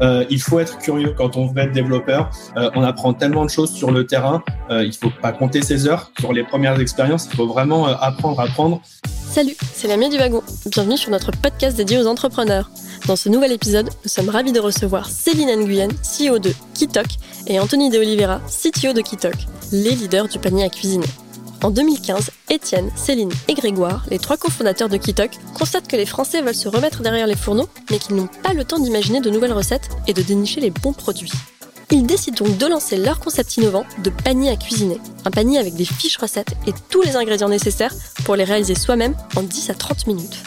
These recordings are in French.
il faut être curieux quand on veut être développeur. on apprend tellement de choses sur le terrain. il faut pas compter ses heures sur les premières expériences. Il faut vraiment apprendre, apprendre. Salut, c'est l'ami du wagon. Bienvenue sur notre podcast dédié aux entrepreneurs. Dans ce nouvel épisode, nous sommes ravis de recevoir Céline Nguyen, CEO de Kitok, et Anthony De Oliveira, CTO de Kitok, les leaders du panier à cuisiner. En 2015, Étienne, Céline et Grégoire, les trois cofondateurs de Kitok, constatent que les Français veulent se remettre derrière les fourneaux, mais qu'ils n'ont pas le temps d'imaginer de nouvelles recettes et de dénicher les bons produits. Ils décident donc de lancer leur concept innovant de panier à cuisiner. Un panier avec des fiches recettes et tous les ingrédients nécessaires pour les réaliser soi-même en 10 à 30 minutes.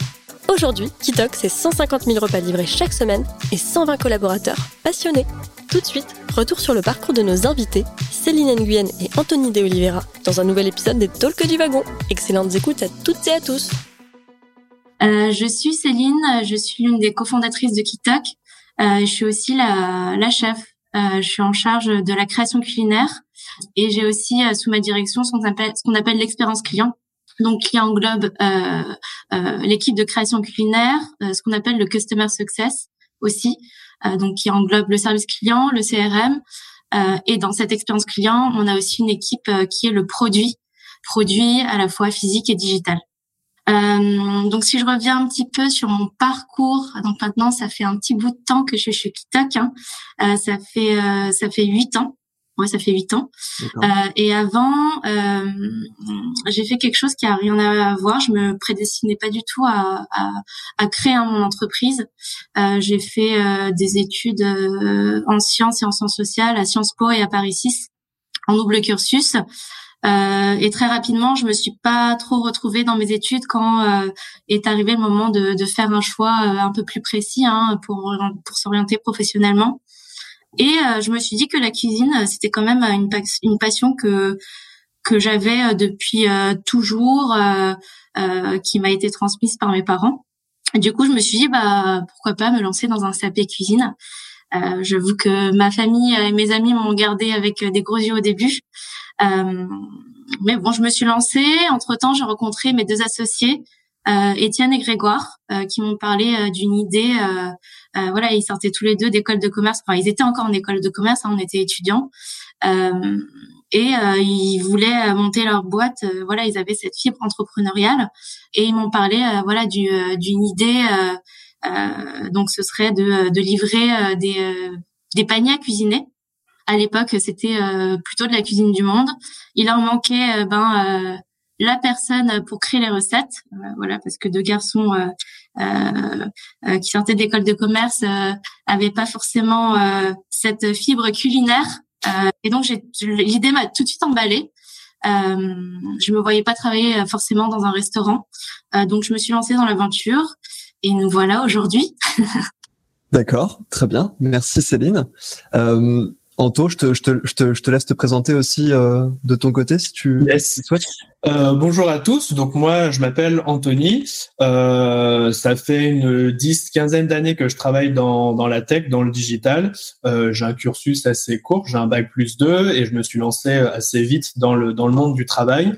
Aujourd'hui, Kitok, c'est 150 000 repas livrés chaque semaine et 120 collaborateurs passionnés. Tout de suite, retour sur le parcours de nos invités, Céline Nguyen et Anthony De Oliveira, dans un nouvel épisode des Talks du Wagon. Excellentes écoutes à toutes et à tous. Euh, je suis Céline, je suis l'une des cofondatrices de Kitok. Euh, je suis aussi la, chef. Euh, je suis en charge de la création culinaire et j'ai aussi sous ma direction ce qu'on appelle l'expérience client donc qui englobe euh, euh, l'équipe de création culinaire, euh, ce qu'on appelle le customer success aussi, donc qui englobe le service client, le CRM, et dans cette expérience client, on a aussi une équipe qui est le produit, produit à la fois physique et digital. donc si je reviens un petit peu sur mon parcours, donc maintenant ça fait un petit bout de temps que je suis chez Kitak, hein, ça fait ça fait huit ans Ouais, ça fait huit ans. Euh, et avant, euh, j'ai fait quelque chose qui a rien à voir. Je me prédestinais pas du tout à, à, à créer mon entreprise. Euh, j'ai fait euh, des études euh, en sciences et en sciences sociales à Sciences Po et à Paris 6 en double cursus. Euh, et très rapidement, je me suis pas trop retrouvée dans mes études quand est arrivé le moment de, de faire un choix un peu plus précis hein, pour pour s'orienter professionnellement. Et euh, je me suis dit que la cuisine, euh, c'était quand même une, une passion que que j'avais euh, depuis toujours, qui m'a été transmise par mes parents. du coup, je me suis dit, bah pourquoi pas me lancer dans un CAP cuisine. Euh, J'avoue que ma famille et mes amis m'ont gardé avec des gros yeux au début. Euh, mais bon, je me suis lancée. Entre temps, j'ai rencontré mes deux associés, euh, Étienne et Grégoire, qui m'ont parlé d'une idée euh, voilà, ils sortaient tous les deux d'école de commerce. Enfin, ils étaient encore en école de commerce, hein, on était étudiants. Euh, et euh, ils voulaient monter leur boîte. voilà, ils avaient cette fibre entrepreneuriale et ils m'ont parlé, voilà, d'une idée. donc, ce serait de, de livrer des, des paniers à cuisiner à l'époque, c'était plutôt de la cuisine du monde. Il leur manquait ben la personne pour créer les recettes, voilà, parce que deux garçons euh, euh, qui sortaient d'école de commerce euh, avaient pas forcément cette fibre culinaire. et donc l'idée m'a tout de suite emballée. Euh, je me voyais pas travailler forcément dans un restaurant, donc je me suis lancée dans l'aventure et nous voilà aujourd'hui. D'accord, très bien, merci Céline. Euh, Anto, je te, je, te, je, te, je te laisse te présenter aussi euh, de ton côté si tu souhaites. Euh, bonjour à tous. Donc moi, je m'appelle Anthony. Euh, ça fait une dix, quinzaine d'années que je travaille dans, dans la tech, dans le digital. J'ai un cursus assez court, j'ai un bac plus 2 et je me suis lancé assez vite dans le, dans le monde du travail.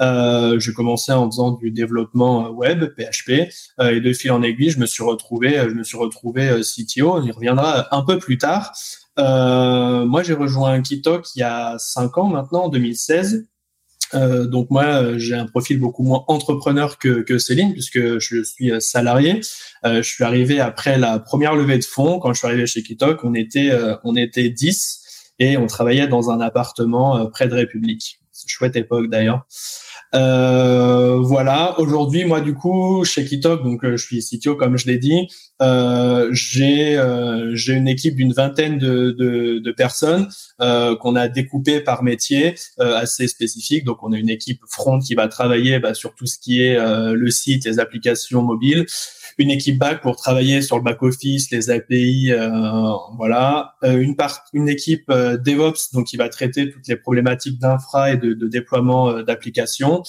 Euh, j'ai commencé en faisant du développement web, PHP, euh, et de fil en aiguille, je me suis retrouvé, je me suis retrouvé CTO. On y reviendra un peu plus tard. Euh, moi, j'ai rejoint Kitok il y a cinq ans maintenant, en 2016. Euh, donc moi, j'ai un profil beaucoup moins entrepreneur que, que Céline puisque je suis salarié. Euh, je suis arrivé après la première levée de fonds. Quand je suis arrivé chez Kitok, on était euh, on était 10 et on travaillait dans un appartement euh, près de République. Chouette époque d'ailleurs. Euh, voilà. Aujourd'hui, moi, du coup, chez Kitok, donc je suis CTO comme je l'ai dit. Euh, j'ai euh, j'ai une équipe d'une vingtaine de, de, de personnes euh, qu'on a découpées par métier euh, assez spécifique. Donc, on a une équipe front qui va travailler bah, sur tout ce qui est euh, le site, les applications mobiles. Une équipe back pour travailler sur le back office, les API, voilà. une part, une équipe DevOps donc qui va traiter toutes les problématiques d'infra et de, de déploiement d'applications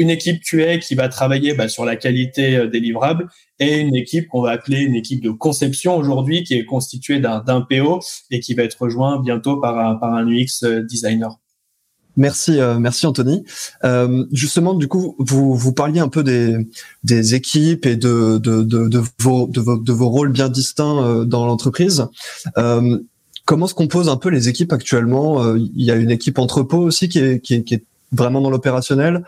une équipe QA qui va travailler bah, sur la qualité euh, des livrables et une équipe qu'on va appeler une équipe de conception aujourd'hui qui est constituée d'un PO et qui va être rejoint bientôt par un, par un UX euh, designer. Merci, euh, merci Anthony. Justement, du coup, vous vous parliez un peu des des équipes et de de de, vos de vos de vos rôles bien distincts dans l'entreprise. Comment se composent un peu les équipes actuellement? Il y a une équipe entrepôt aussi qui qui est vraiment dans l'opérationnel.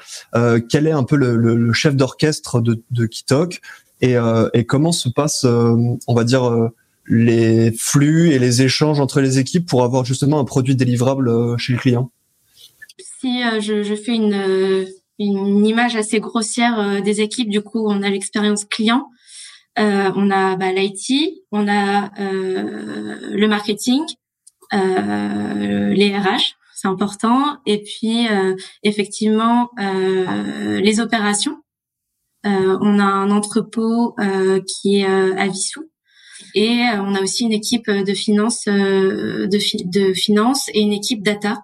quel est un peu le, le, le chef d'orchestre de de Kitok et et comment se passe, on va dire les flux et les échanges entre les équipes pour avoir justement un produit délivrable chez le client? Si euh, je, je, fais une, euh, une image assez grossière euh, des équipes, du coup, on a l'expérience client, on a bah, l'IT, on a le marketing, les RH, c'est important, et puis effectivement les opérations. on a un entrepôt qui est à Vissou. Et on a aussi une équipe de finance, de, de finance et une équipe data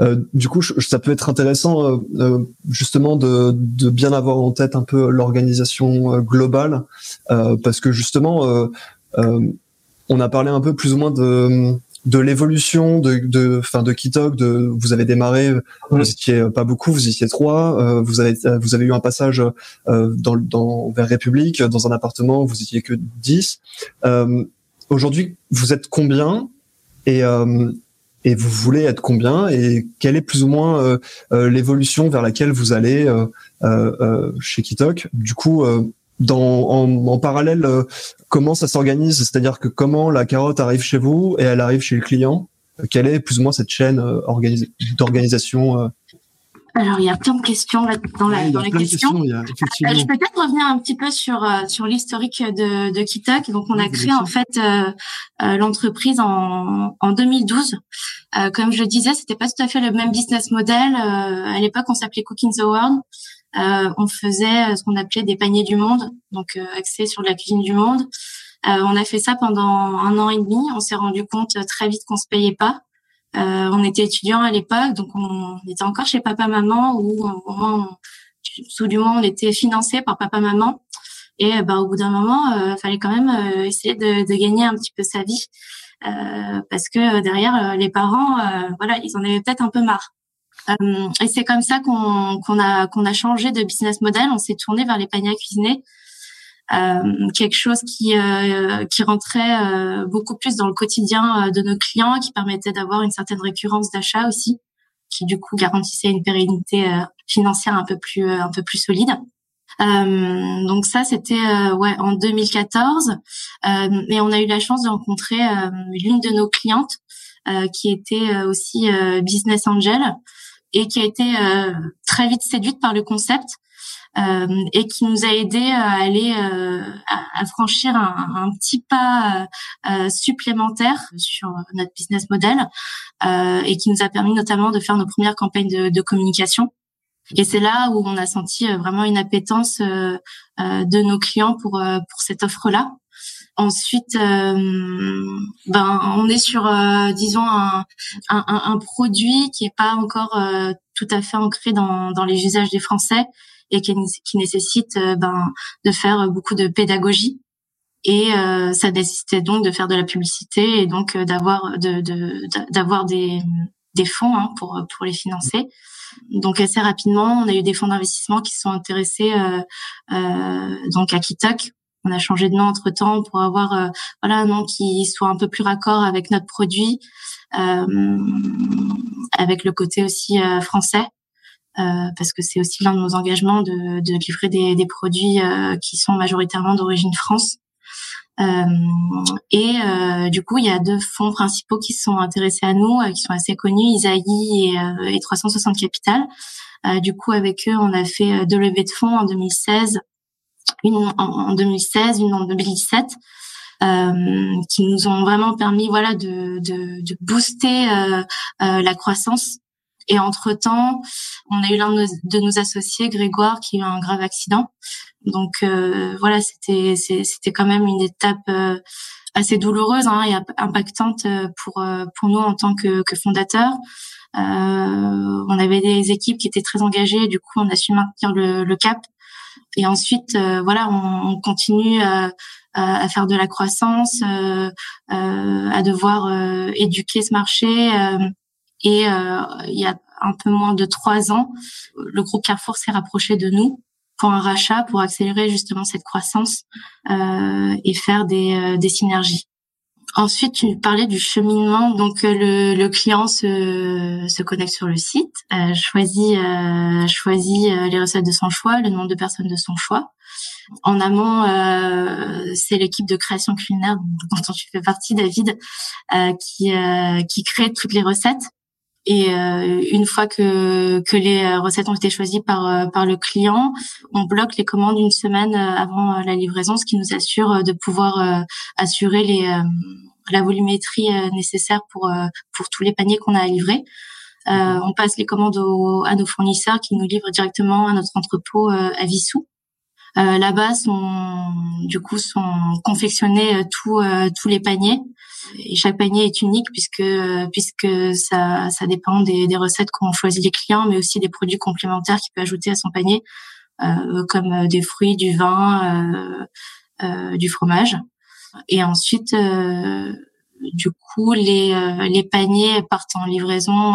euh, du coup, ça peut être intéressant euh, euh, justement de, de, bien avoir en tête un peu l'organisation globale, parce que justement, on a parlé un peu plus ou moins de de l'évolution de de enfin de Kitok de vous avez démarré vous étiez pas beaucoup vous étiez trois vous avez vous avez eu un passage dans dans vers République dans un appartement vous étiez que dix. Aujourd'hui vous êtes combien? Et et vous voulez être combien? Et quelle est plus ou moins euh, euh, l'évolution vers laquelle vous allez euh, chez Kitok? Du coup, dans, en, en, parallèle, comment ça s'organise? C'est-à-dire que comment la carotte arrive chez vous et elle arrive chez le client? Quelle est plus ou moins cette chaîne d'organisation alors, il y a plein de questions là, dans, la, dans les questions. Euh, je peux peut-être revenir un petit peu sur euh, sur l'historique de, de Kitak. Donc, on a créé en fait euh, l'entreprise en, en 2012. comme je le disais, c'était pas tout à fait le même business model. à l'époque, on s'appelait Cooking the World. On faisait ce qu'on appelait des paniers du monde, donc axé sur la cuisine du monde. on a fait ça pendant un an et demi. On s'est rendu compte très vite qu'on se payait pas. Euh, on était étudiants à l'époque, donc on était encore chez papa-maman ou au moins, tout du moins, on était financé par papa-maman. Et bah, au bout d'un moment, euh, fallait quand même euh, essayer de, de, gagner un petit peu sa vie, parce que derrière, les parents, voilà, ils en avaient peut-être un peu marre. Et c'est comme ça qu'on qu'on a qu'on a changé de business model. On s'est tourné vers les paniers à cuisiner euh, quelque chose qui euh, qui rentrait euh, beaucoup plus dans le quotidien de nos clients, qui permettait d'avoir une certaine récurrence d'achat aussi, qui du coup garantissait une pérennité financière un peu plus un peu plus solide. Euh, donc ça, c'était euh, ouais en 2014. Euh, et on a eu la chance de rencontrer l'une de nos clientes qui était aussi business angel et qui a été très vite séduite par le concept euh, et qui nous a aidé à aller euh, à, franchir un, petit pas euh, supplémentaire sur notre business model et qui nous a permis notamment de faire nos premières campagnes de, de communication. Et c'est là où on a senti vraiment une appétence de nos clients pour pour cette offre-là. Ensuite, euh, ben on est sur, euh, disons un, un, un, produit qui est pas encore euh, tout à fait ancré dans, dans les usages des Français et qui, qui nécessite euh, ben, de faire beaucoup de pédagogie. Et ça nécessitait donc de faire de la publicité et donc d'avoir de, d'avoir des, des fonds hein, pour pour les financer. Donc assez rapidement, on a eu des fonds d'investissement qui sont intéressés donc à Kitok. On a changé de nom entre temps pour avoir euh, voilà un nom qui soit un peu plus raccord avec notre produit, avec le côté aussi français. Euh, parce que c'est aussi l'un de nos engagements de, de livrer des, des produits euh, qui sont majoritairement d'origine France. Euh, et euh, du coup, il y a deux fonds principaux qui sont intéressés à nous, qui sont assez connus, Isaïe et, et 360 Capital. du coup, avec eux, on a fait deux levées de fonds en 2016, une en, 2016, une en 2017. Euh, qui nous ont vraiment permis voilà de, de, de booster euh, la croissance et entre-temps, on a eu l'un de, nos associés, Grégoire, qui a eu un grave accident. Donc euh, voilà, c'était c'était quand même une étape euh, assez douloureuse hein, et impactante euh, pour pour nous en tant que, que fondateurs. on avait des équipes qui étaient très engagées, du coup on a su maintenir le, le cap. Et ensuite, voilà, on, on continue à, à, faire de la croissance, à devoir éduquer ce marché et euh, il y a un peu moins de trois ans, le groupe Carrefour s'est rapproché de nous pour un rachat, pour accélérer justement cette croissance euh, et faire des, euh, des synergies. Ensuite, tu parlais du cheminement. Donc, euh, le, le client se, se connecte sur le site, euh, choisit, euh, choisit les recettes de son choix, le nombre de personnes de son choix. En amont, euh, c'est l'équipe de création culinaire dont tu fais partie, David, euh, qui, qui crée toutes les recettes. Et euh, une fois que, que les euh, recettes ont été choisies par, euh, par le client, on bloque les commandes une semaine avant la livraison, ce qui nous assure de pouvoir assurer les, la volumétrie nécessaire pour, pour tous les paniers qu'on a à livrer. Euh, on passe les commandes à nos fournisseurs qui nous livrent directement à notre entrepôt à Vissou. Euh, Là-bas, sont du coup sont confectionnés tous tous les paniers et chaque panier est unique puisque puisque ça ça dépend des, des recettes qu'ont choisi les clients, mais aussi des produits complémentaires qu'il peut ajouter à son panier, euh, comme des fruits, du vin, euh, euh, du fromage. Et ensuite, euh, du coup, les les paniers partent en livraison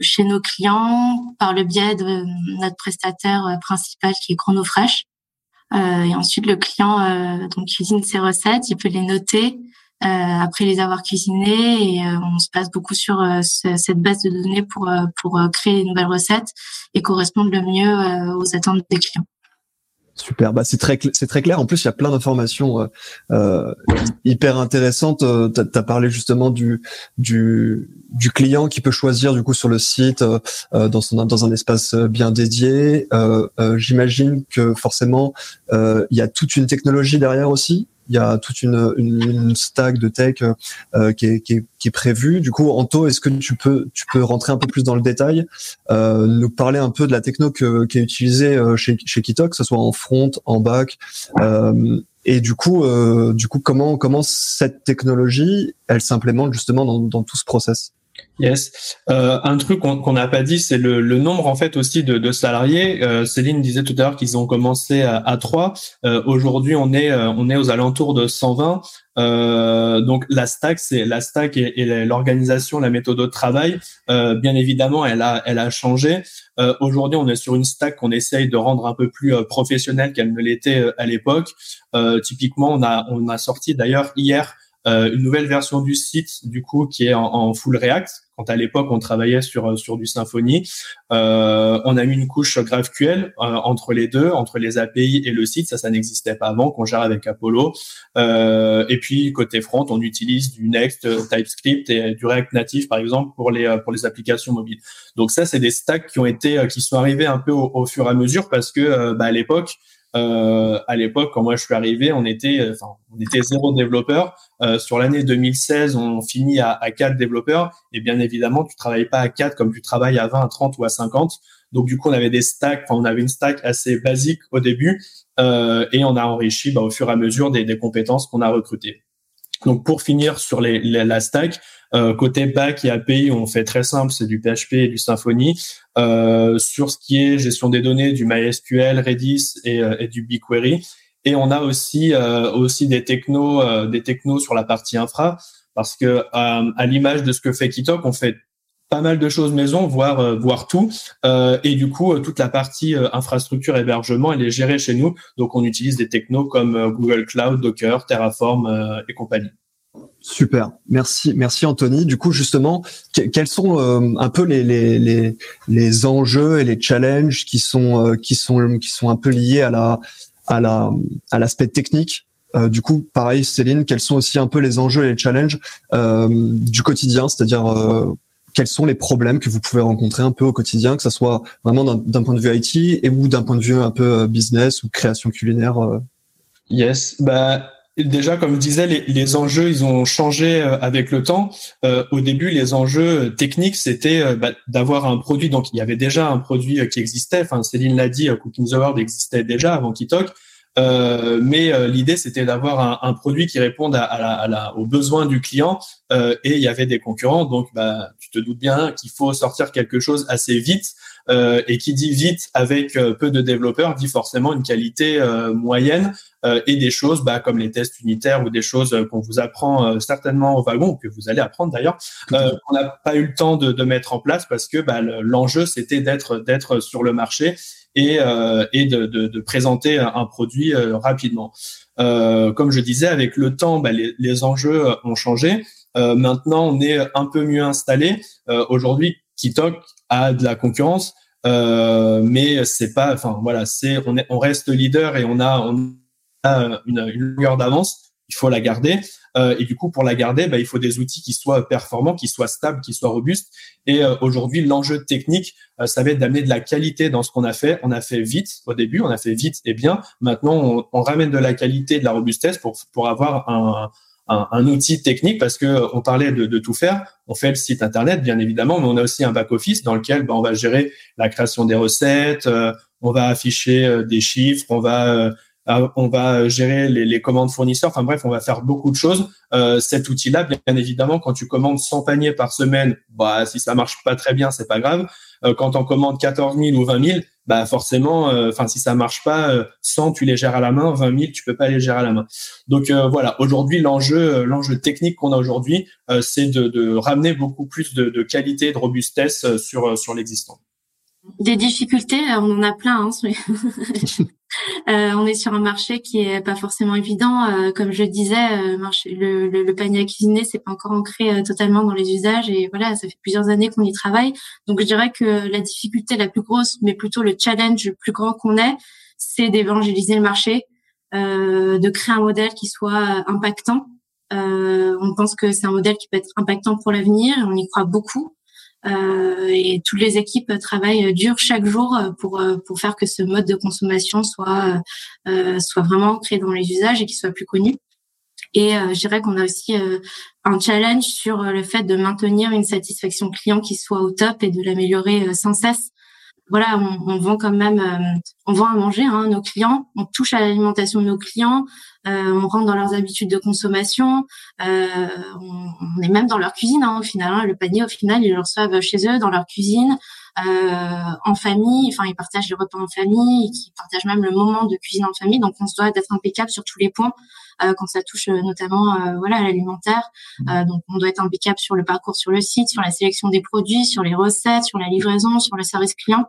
chez nos clients par le biais de notre prestataire principal qui est Chronofresh. Euh, et ensuite, le client donc cuisine ses recettes, il peut les noter euh, après les avoir cuisinés et euh, on se passe beaucoup sur euh, cette base de données pour pour créer des nouvelles recettes et correspondre le mieux aux attentes des clients. Super, bah c'est très c'est très clair. En plus, il y a plein d'informations euh, hyper intéressantes. Tu as, parlé justement du du du client qui peut choisir du coup sur le site euh, dans son dans un espace bien dédié. Euh, J'imagine que forcément il y a toute une technologie derrière aussi il y a toute une, une, stack de tech euh, qui, est, qui, est, qui, est, prévue. Du coup, Anto, est-ce que tu peux, tu peux rentrer un peu plus dans le détail, euh, nous parler un peu de la techno que, qui est utilisée euh, chez, chez Kitok, que ce soit en front, en back, euh, et du coup, euh, du coup, comment, comment cette technologie, elle s'implémente justement dans, dans tout ce process? Yes. Euh, un truc qu'on n'a pas dit, c'est le, le, nombre en fait aussi de, de salariés. Euh, Céline disait tout à l'heure qu'ils ont commencé à, trois. Euh, Aujourd'hui, on est euh, on est aux alentours de 120. Euh, donc la stack, c'est la stack et, et l'organisation, la méthode de travail. Euh, bien évidemment, elle a elle a changé. Aujourd'hui, on est sur une stack qu'on essaye de rendre un peu plus professionnelle qu'elle ne l'était à l'époque. typiquement, on a on a sorti d'ailleurs hier une nouvelle version du site du coup qui est en, en full React. Quand à l'époque on travaillait sur euh, sur du Symfony, euh, on a mis une couche GraphQL euh, entre les deux, entre les API et le site. Ça, ça n'existait pas avant qu'on gère avec Apollo. Euh, et puis côté front, on utilise du Next, TypeScript et du React Native par exemple pour les pour les applications mobiles. Donc ça, c'est des stacks qui ont été qui sont arrivés un peu au, au fur et à mesure parce que bah, à l'époque euh, à l'époque, quand moi je suis arrivé, on était, euh, enfin, on était zéro développeur. Euh, sur l'année 2016, on finit à, à 4 développeurs. Et bien évidemment, tu travailles pas à 4 comme tu travailles à 20, à 30 ou à 50. Donc du coup, on avait des stacks, enfin, on avait une stack assez basique au début euh, et on a enrichi bah, au fur et à mesure des, des compétences qu'on a recrutées. Donc pour finir sur les, la stack, euh, côté back et API, on fait très simple, c'est du PHP et du Symfony. Euh, sur ce qui est gestion des données, du MySQL, Redis et, euh, et du BigQuery. Et on a aussi euh, aussi des technos euh, des technos sur la partie infra parce que à l'image de ce que fait Kitok, on fait pas mal de choses maison, voire voire tout. et du coup, toute la partie infrastructure hébergement, elle est gérée chez nous. Donc, on utilise des technos comme Google Cloud, Docker, Terraform et compagnie. Super, merci, merci Anthony. Du coup, justement, quels sont euh, un peu les, les, les, les, enjeux et les challenges qui sont euh, qui sont qui sont un peu liés à la à la à l'aspect technique? Euh, du coup, pareil, Céline, quels sont aussi un peu les enjeux et les challenges du quotidien, c'est-à-dire quels sont les problèmes que vous pouvez rencontrer un peu au quotidien, que ce soit vraiment d'un point de vue IT et ou d'un point de vue un peu business ou création culinaire. Yes, bah Déjà, comme je disais, les, les, enjeux, ils ont changé euh, avec le temps. Euh, au début, les enjeux techniques, c'était euh, bah, d'avoir un produit. Donc, il y avait déjà un produit qui existait. Enfin, Céline l'a dit, Cooking the World existait déjà avant Kitok. Euh, mais euh, l'idée, c'était d'avoir un, un, produit qui réponde à, à, la, aux besoins du client. Euh, et il y avait des concurrents, donc bah, tu te doutes bien qu'il faut sortir quelque chose assez vite. Euh, et qui dit vite avec euh, peu de développeurs dit forcément une qualité moyenne et des choses bah, comme les tests unitaires ou des choses qu'on vous apprend certainement au wagon que vous allez apprendre d'ailleurs qu'on n'a pas eu le temps de, de, mettre en place parce que bah, l'enjeu c'était d'être d'être sur le marché et, euh, et de, de, de, présenter un produit euh, rapidement. Euh, comme je disais, avec le temps, bah, les, les, enjeux ont changé. maintenant, on est un peu mieux installé. Aujourd'hui, Kitok a de la concurrence, mais c'est pas, enfin voilà, c'est on, on reste leader et on a, on a une, une longueur d'avance. Il faut la garder. Euh, et du coup, pour la garder, bah, il faut des outils qui soient performants, qui soient stables, qui soient robustes. Et euh, aujourd'hui, l'enjeu technique, euh, ça va être d'amener de la qualité dans ce qu'on a fait. On a fait vite au début, on a fait vite et bien. Maintenant, on, on ramène de la qualité, de la robustesse pour, pour avoir un, un, un, outil technique parce que on parlait de, de, tout faire. On fait le site internet, bien évidemment, mais on a aussi un back office dans lequel bah, on va gérer la création des recettes, on va afficher des chiffres, on va euh, on va gérer les, commandes fournisseurs. Enfin bref, on va faire beaucoup de choses. Euh, cet outil-là, bien, évidemment, quand tu commandes 100 paniers par semaine, bah si ça marche pas très bien, c'est pas grave. Euh, quand on commande 14 000 ou 20 000, bah forcément, enfin si ça marche pas, 100 tu les gères à la main, 20 000 tu peux pas les gérer à la main. Donc voilà, aujourd'hui l'enjeu, l'enjeu technique qu'on a aujourd'hui, c'est de, ramener beaucoup plus de, de qualité, de robustesse sur sur l'existant. Des difficultés, on en a plein. Hein, Euh, on est sur un marché qui est pas forcément évident. Euh, comme je disais, euh, le, le, le, panier à cuisiner, c'est pas encore ancré totalement dans les usages et voilà, ça fait plusieurs années qu'on y travaille. Donc je dirais que la difficulté la plus grosse, mais plutôt le challenge le plus grand qu'on ait, c'est d'évangéliser le marché, de créer un modèle qui soit impactant. on pense que c'est un modèle qui peut être impactant pour l'avenir on y croit beaucoup. Euh, et toutes les équipes travaillent dur chaque jour pour pour faire que ce mode de consommation soit euh, soit vraiment créé dans les usages et qu'il soit plus connu. Et euh, je dirais qu'on a aussi un challenge sur le fait de maintenir une satisfaction client qui soit au top et de l'améliorer sans cesse. Voilà, on, on, vend quand même, on vend à manger hein, nos clients, on touche à l'alimentation de nos clients, euh, on rentre dans leurs habitudes de consommation, euh, on, est même dans leur cuisine hein, au final. Hein. le panier, au final, ils le reçoivent chez eux, dans leur cuisine, euh, en famille. Enfin, ils partagent les repas en famille, ils partagent même le moment de cuisine en famille. Donc, on se doit d'être impeccable sur tous les points. quand ça touche notamment voilà à l'alimentaire. Mmh. donc on doit être impeccable sur le parcours sur le site, sur la sélection des produits, sur les recettes, sur la livraison, sur le service client.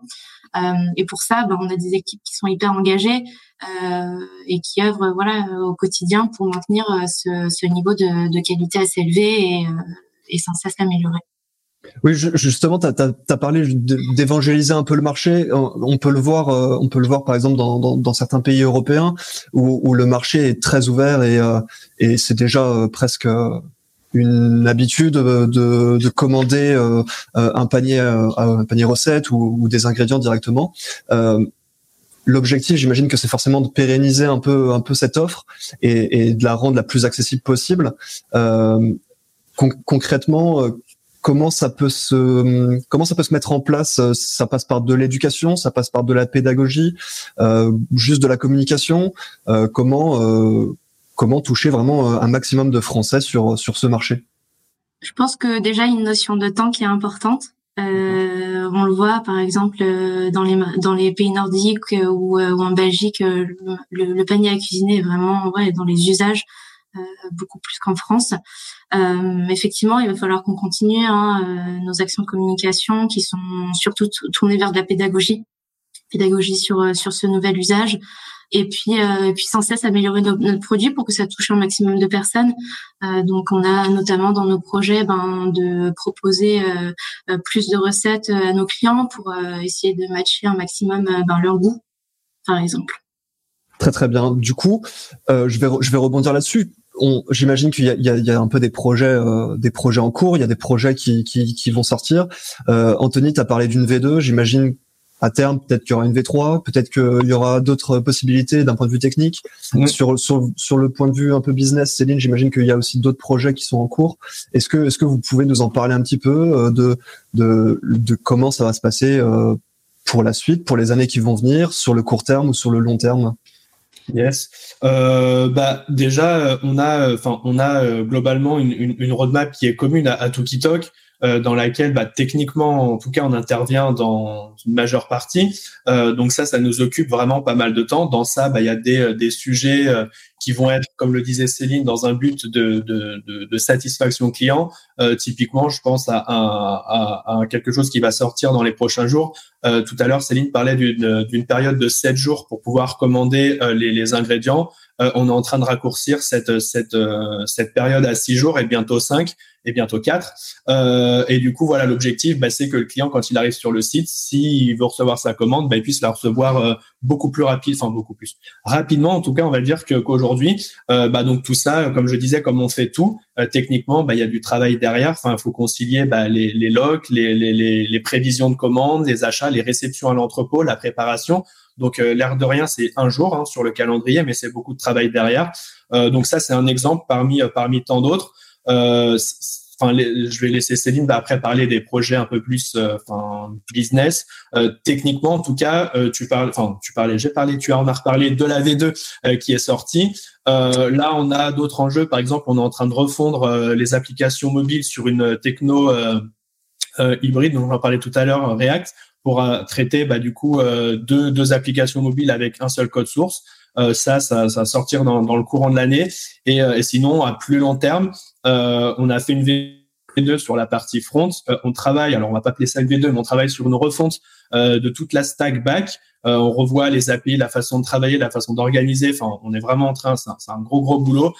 et pour ça, ben, on a des équipes qui sont hyper engagées. Euh, et qui œuvrent voilà au quotidien pour maintenir euh, ce, ce niveau de, de, qualité assez élevé et, euh, et sans cesse l'améliorer. Oui, justement, tu as, parlé d'évangéliser un peu le marché. On peut le voir, on peut le voir par exemple dans, dans, dans certains pays européens où, où, le marché est très ouvert et, et c'est déjà presque une habitude de, de commander un panier, un panier recette ou, ou des ingrédients directement l'objectif, j'imagine que c'est forcément de pérenniser un peu, un peu cette offre et, et de la rendre la plus accessible possible. Euh, concrètement, euh, comment ça peut se, comment ça peut se mettre en place Ça passe par de l'éducation, ça passe par de la pédagogie, euh, juste de la communication. Euh, comment, euh, comment toucher vraiment un maximum de Français sur sur ce marché? Je pense que déjà une notion de temps qui est importante. Euh, on le voit par exemple euh, dans les dans les pays nordiques euh, ou, ou en Belgique, le, le, panier à cuisiner est vraiment ouais, dans les usages beaucoup plus qu'en France. effectivement, il va falloir qu'on continue hein, nos actions de communication qui sont surtout tournées vers de la pédagogie, pédagogie sur sur ce nouvel usage et puis euh, et puis sans cesse améliorer notre, produit pour que ça touche un maximum de personnes. Euh, donc on a notamment dans nos projets ben, de proposer euh, plus de recettes à nos clients pour essayer de matcher un maximum ben, leur goût, par exemple. Très très bien. Du coup, je vais je vais rebondir là-dessus. J'imagine qu'il y, y, y a, un peu des projets, des projets en cours. Il y a des projets qui, qui, qui vont sortir. Anthony, tu as parlé d'une V2. J'imagine à terme, peut-être qu'il y aura une V3, peut-être qu'il y aura d'autres possibilités d'un point de vue technique. Sur, sur, sur le point de vue un peu business, Céline, j'imagine qu'il y a aussi d'autres projets qui sont en cours. Est-ce que, est-ce que vous pouvez nous en parler un petit peu euh, de, de, de comment ça va se passer euh, pour la suite, pour les années qui vont venir, sur le court terme ou sur le long terme? Yes. Euh, bah déjà, on a, enfin, on a globalement une, une, une, roadmap qui est commune à, à Tukitok. Euh, dans laquelle bah, techniquement, en tout cas, on intervient dans une majeure partie. Euh, donc ça, ça nous occupe vraiment pas mal de temps. Dans ça, bah, il y a des, des sujets euh, qui vont être, comme le disait Céline, dans un but de, de, de, de satisfaction client. Euh, typiquement, je pense à, à, à, quelque chose qui va sortir dans les prochains jours. Euh, tout à l'heure, Céline parlait d'une période de 7 jours pour pouvoir commander les, les ingrédients. on est en train de raccourcir cette, cette, cette période à 6 jours et bientôt 5 et bientôt 4. Euh, et du coup, voilà, l'objectif, bah, c'est que le client, quand il arrive sur le site, s'il veut recevoir sa commande, bah, il puisse la recevoir euh, beaucoup plus rapide, enfin beaucoup plus rapidement. En tout cas, on va dire que qu'aujourd'hui, euh, bah, donc tout ça, comme je disais, comme on fait tout, euh, techniquement, bah, il y a du travail derrière. Enfin, il faut concilier bah, les, les logs, les, les, les, les prévisions de commandes, les achats, les réceptions à l'entrepôt, la préparation. Donc, euh, l'air de rien, c'est un jour hein, sur le calendrier, mais c'est beaucoup de travail derrière. Euh, donc ça, c'est un exemple parmi parmi tant d'autres. Euh, enfin, je vais laisser Céline après parler des projets un peu plus, euh, business. Euh, techniquement, en tout cas, tu parles, enfin, tu parlais, j'ai parlé, tu en as reparlé de la V2 qui est sortie. là, on a d'autres enjeux. Par exemple, on est en train de refondre les applications mobiles sur une techno hybride, dont j'en parlais tout à l'heure, React, pour traiter bah, du coup deux, deux applications mobiles avec un seul code source. Euh, ça, ça, ça sortir dans, dans le courant de l'année. Et, et, sinon, à plus long terme, euh, on a fait une V2 sur la partie front. Euh, on travaille, alors on va pas appeler ça une V2, mais on travaille sur une refonte euh, de toute la stack back. on revoit les API, la façon de travailler, la façon d'organiser. Enfin, on est vraiment en train, c'est un, gros gros boulot.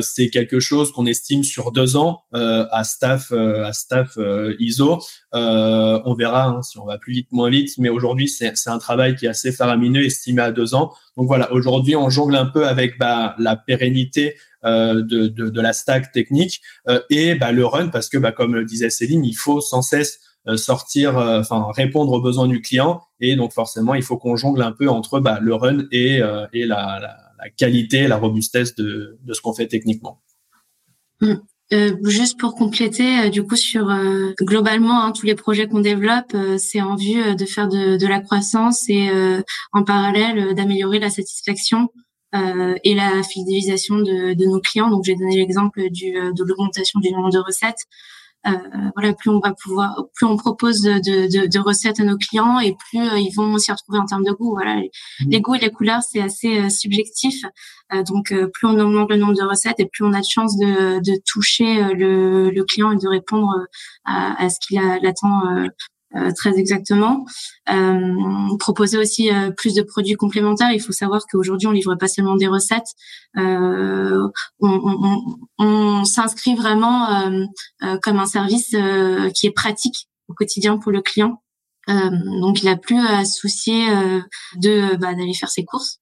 c'est quelque chose qu'on estime sur deux ans à staff à staff ISO. on verra hein, si on va plus vite, moins vite. Mais aujourd'hui, c'est un travail qui est assez faramineux, estimé à deux ans. Donc voilà, aujourd'hui, on jongle un peu avec bah, la pérennité euh, de, de, de, la stack technique euh, et bah, le run parce que bah, comme le disait Céline, il faut sans cesse euh, sortir, enfin répondre aux besoins du client et donc forcément il faut qu'on jongle un peu entre bah, le run et, et la, la, la, qualité, la robustesse de, de ce qu'on fait techniquement. Mmh. Euh, juste pour compléter, du coup, sur euh, globalement hein, tous les projets qu'on développe, euh, c'est en vue de faire de, de la croissance et en parallèle d'améliorer la satisfaction euh, et la fidélisation de, de, nos clients. Donc j'ai donné l'exemple du, euh, de l'augmentation du nombre de recettes. Euh, voilà, plus on va pouvoir, plus on propose de, de, de recettes à nos clients et plus euh, ils vont s'y retrouver en termes de goût. Voilà, les, mmh. goûts et les couleurs c'est assez subjectif. donc plus on augmente le nombre de recettes et plus on a de chances de, de toucher le, le, client et de répondre à, à ce qu'il attend euh, très exactement. Euh, proposer aussi euh, plus de produits complémentaires. Il faut savoir qu'aujourd'hui, on livre pas seulement des recettes. Euh, on, on, on s'inscrit vraiment comme un service qui est pratique au quotidien pour le client. donc, il a plus à soucier de bah, d'aller faire ses courses.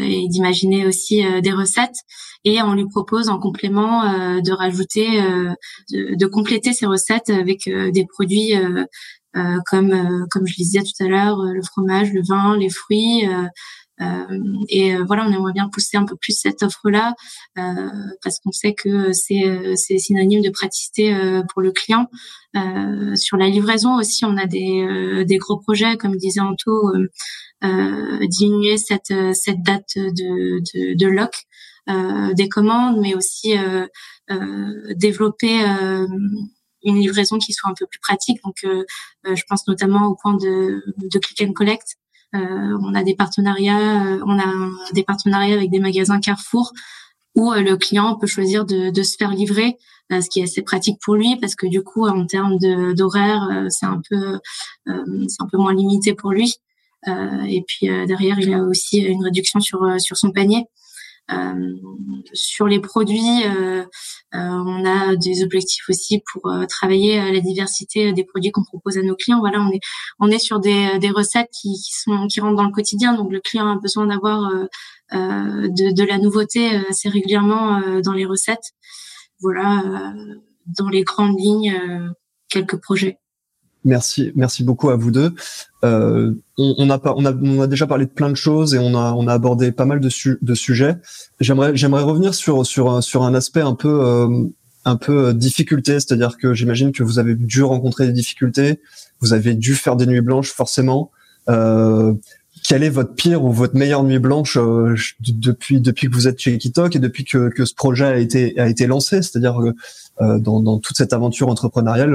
Et d'imaginer aussi des recettes et on lui propose en complément euh, de rajouter, euh, de, compléter ses recettes avec euh, des produits comme comme je le disais tout à l'heure, le fromage, le vin, les fruits. Et voilà, on aimerait bien pousser un peu plus cette offre-là parce qu'on sait que c'est c'est synonyme de praticité pour le client. sur la livraison aussi, on a des des gros projets, comme disait Anto, diminuer cette cette date de de, de lock euh, des commandes, mais aussi euh, euh, développer une livraison qui soit un peu plus pratique. Donc, je pense notamment au point de, de click and collect. On a des partenariats, on a des partenariats avec des magasins Carrefour où le client peut choisir de, de se faire livrer, ce qui est assez pratique pour lui parce que du coup, en termes d'horaire, c'est un peu c'est un peu moins limité pour lui. et puis derrière, il a aussi une réduction sur sur son panier. Euh, sur les produits, euh, euh, on a des objectifs aussi pour travailler la diversité des produits qu'on propose à nos clients. Voilà, on est on est sur des, des recettes qui, sont qui rentrent dans le quotidien, donc le client a besoin d'avoir de, la nouveauté assez régulièrement dans les recettes. Voilà, dans les grandes lignes, quelques projets. Merci, merci beaucoup à vous deux. Euh, on, on, a, on, a, on a déjà parlé de plein de choses et on a, on a abordé pas mal de, de sujets. J'aimerais, j'aimerais revenir sur, sur, sur un aspect un peu, euh, un peu euh, difficulté, c'est-à-dire que j'imagine que vous avez dû rencontrer des difficultés, vous avez dû faire des nuits blanches forcément. Euh, quelle est votre pire ou votre meilleure nuit blanche depuis depuis que vous êtes chez Kitok et depuis que, que ce projet a été a été lancé? C'est-à-dire dans, dans toute cette aventure entrepreneuriale,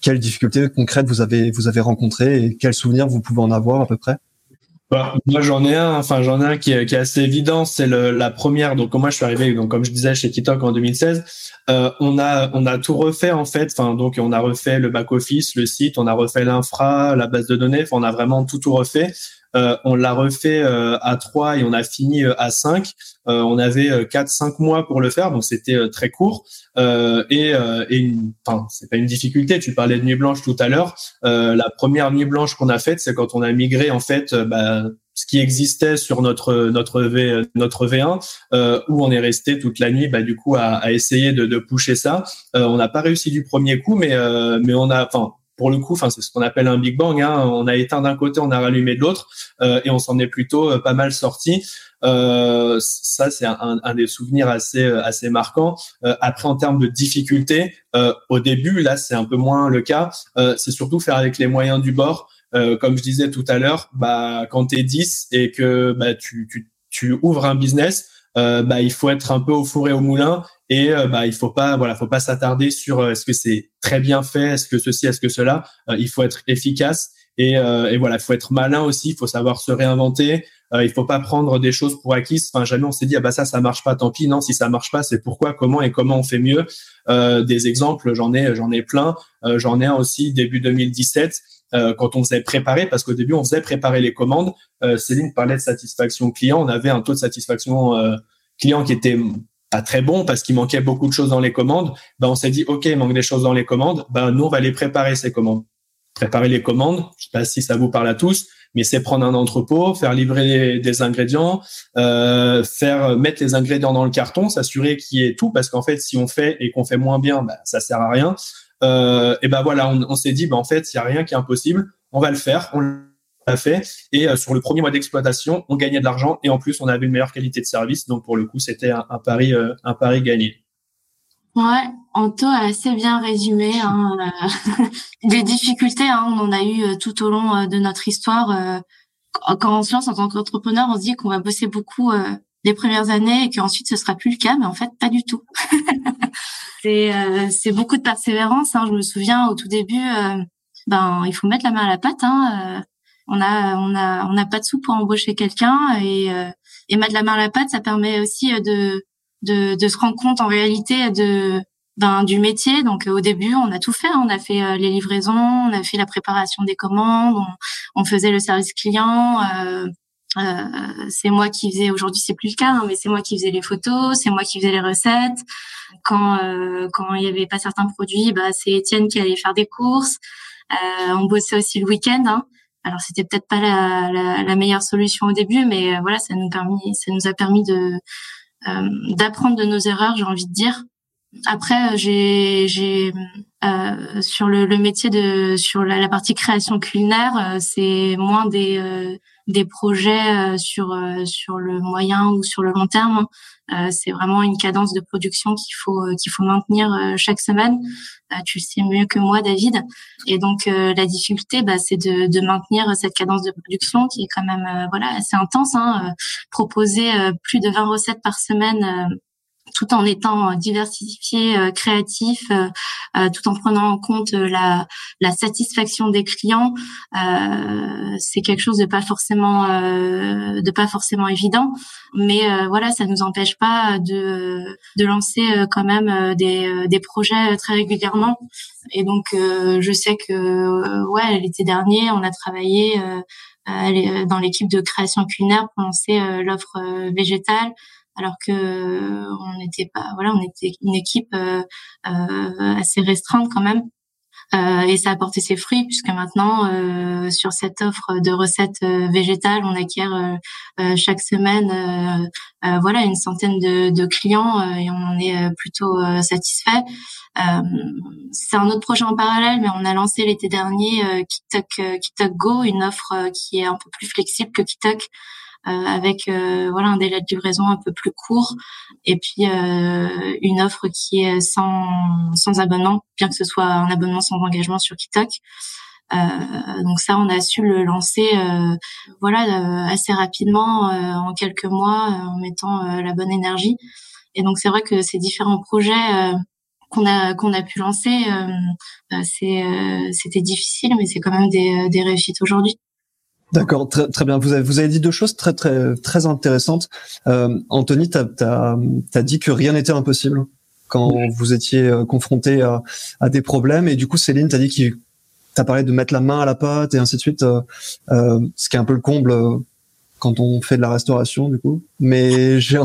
quelles difficultés concrètes vous avez vous avez rencontrées et quels souvenirs vous pouvez en avoir à peu près? Bah, moi j'en ai un, enfin j'en ai un qui est, assez évident, c'est la première. Donc moi je suis arrivé, donc comme je disais chez Kitok en 2016, euh, on a on a tout refait en fait. Enfin donc on a refait le back office, le site, on a refait l'infra, la base de données. on a vraiment tout tout refait. Euh, on l'a refait euh, à 3 et on a fini euh, à 5. on avait quatre cinq mois pour le faire, donc c'était très court. et et c'est pas une difficulté. Tu parlais de nuit blanche tout à l'heure. la première nuit blanche qu'on a faite, c'est quand on a migré en fait. Bah, ce qui existait sur notre notre V notre V1 où on est resté toute la nuit bah du coup à, à essayer de, de pousser ça on n'a pas réussi du premier coup mais mais on a enfin pour le coup, c'est ce qu'on appelle un Big Bang. Hein. On a éteint d'un côté, on a rallumé de l'autre, euh, et on s'en est plutôt euh, pas mal sorti. Euh, ça, c'est un, des souvenirs assez assez marquants. après, en termes de difficulté, au début, là, c'est un peu moins le cas. c'est surtout faire avec les moyens du bord. comme je disais tout à l'heure, bah quand t'es 10 et que bah tu, tu tu ouvres un business, euh, bah, il faut être un peu au four et au moulin et euh, bah, il faut pas voilà faut pas s'attarder sur euh, est-ce que c'est très bien fait est-ce que ceci est-ce que cela. Il faut être efficace et, et voilà il faut être malin aussi il faut savoir se réinventer. Il faut pas prendre des choses pour acquises. Enfin jamais on s'est dit ah bah ça ça marche pas tant pis. Non si ça marche pas c'est pourquoi comment et comment on fait mieux. Des exemples j'en ai j'en ai plein. J'en ai un aussi début 2017 euh, quand on faisait préparer, parce qu'au début on faisait préparer les commandes. Euh, Céline parlait de satisfaction client. On avait un taux de satisfaction euh, client qui était pas très bon parce qu'il manquait beaucoup de choses dans les commandes. Ben on s'est dit ok, il manque des choses dans les commandes. Ben nous on va les préparer ces commandes. Préparer les commandes. Je sais pas si ça vous parle à tous, mais c'est prendre un entrepôt, faire livrer des ingrédients, euh, faire mettre les ingrédients dans le carton, s'assurer qu'il y ait tout, parce qu'en fait, si on fait et qu'on fait moins bien, ben, ça sert à rien euh, et ben voilà, on, on s'est dit, ben en fait, il y a rien qui est impossible, on va le faire, on l'a fait. Et euh, sur le premier mois d'exploitation, on gagnait de l'argent et en plus, on avait une meilleure qualité de service. Donc pour le coup, c'était un, pari, euh, un pari gagné. Ouais, Anto a assez bien résumé hein, les difficultés. Hein, on en a eu euh, tout au long de notre histoire. quand on se lance en tant qu'entrepreneur, on se dit qu'on va bosser beaucoup les premières années et qu'ensuite ce sera plus le cas, mais en fait pas du tout. c'est euh, c'est beaucoup de persévérance. Hein. Je me souviens au tout début, euh, ben il faut mettre la main à la pâte. Hein. Euh, on a on a on n'a pas de sous pour embaucher quelqu'un et et mettre la main à la pâte, ça permet aussi de de, de se rendre compte en réalité de ben, du métier. Donc au début, on a tout fait. Hein. On a fait les livraisons, on a fait la préparation des commandes, on, on faisait le service client. Euh, euh, c'est moi qui faisais. Aujourd'hui, c'est plus le cas, hein, mais c'est moi qui faisais les photos, c'est moi qui faisais les recettes. Quand euh, quand il y avait pas certains produits, bah c'est Étienne qui allait faire des courses. Euh, on bossait aussi le week-end. Hein. Alors c'était peut-être pas la, la, la, meilleure solution au début, mais euh, voilà, ça nous permis, ça nous a permis de euh, d'apprendre de nos erreurs, j'ai envie de dire. Après, j'ai j'ai euh, sur le, le, métier de sur la, la partie création culinaire, c'est moins des des projets sur sur le moyen ou sur le long terme. Euh, c'est vraiment une cadence de production qu'il faut euh, qu'il faut maintenir euh, chaque semaine. tu le sais mieux que moi, David. Et donc la difficulté, bah, c'est de, de, maintenir cette cadence de production qui est quand même voilà assez intense. Hein, proposer plus de 20 recettes par semaine tout en étant diversifié, euh, créatif, euh, euh, tout en prenant en compte la, la satisfaction des clients, c'est quelque chose de pas forcément de pas forcément évident, mais voilà, ça nous empêche pas de de lancer quand même des des projets très régulièrement. Et donc je sais que ouais, l'été dernier, on a travaillé dans l'équipe de création culinaire pour lancer l'offre végétale alors que on n'était pas voilà on était une équipe euh, euh, assez restreinte quand même. Euh, et ça a porté ses fruits puisque maintenant euh, sur cette offre de recettes euh, végétales on acquiert euh, chaque semaine voilà une centaine de, clients et on en est plutôt satisfait. C'est un autre projet en parallèle mais on a lancé l'été dernier Kitok Kitok Go une offre qui est un peu plus flexible que Kitok euh, avec euh, voilà un délai de livraison un peu plus court et puis euh, une offre qui est sans sans abonnement, bien que ce soit un abonnement sans engagement sur Kitok. donc ça, on a su le lancer, voilà, assez rapidement en quelques mois, en mettant la bonne énergie. Et donc c'est vrai que ces différents projets qu'on a qu'on a pu lancer, c'est c'était difficile, mais c'est quand même des, des réussites aujourd'hui. D'accord, très, très bien. Vous avez, vous avez dit deux choses très très très intéressantes. Euh, Anthony, tu as, as, dit que rien n'était impossible quand vous étiez euh, confronté à, à, des problèmes. Et du coup, Céline, tu as dit que tu parlé de mettre la main à la pâte et ainsi de suite, euh, euh, ce qui est un peu le comble quand on fait de la restauration, du coup. Mais j'ai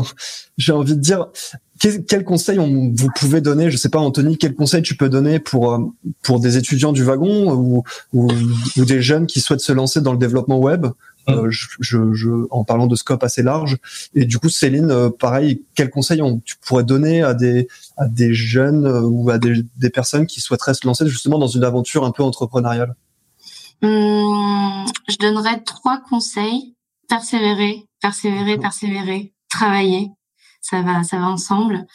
j'ai envie de dire, quel, conseil on, vous pouvez donner Je sais pas, Anthony, quel conseil tu peux donner pour euh, pour des étudiants du wagon ou, ou, ou des jeunes qui souhaitent se lancer dans le développement web? Euh, je, je, en parlant de scope assez large. Et du coup, Céline, euh, pareil, quel conseil on, tu pourrais donner à des à des jeunes ou à des, des personnes qui souhaiteraient se lancer justement dans une aventure un peu entrepreneuriale? Hum, Je donnerais trois conseils. Persévérer, persévérer, persévérer, travailler ça va, ça va ensemble.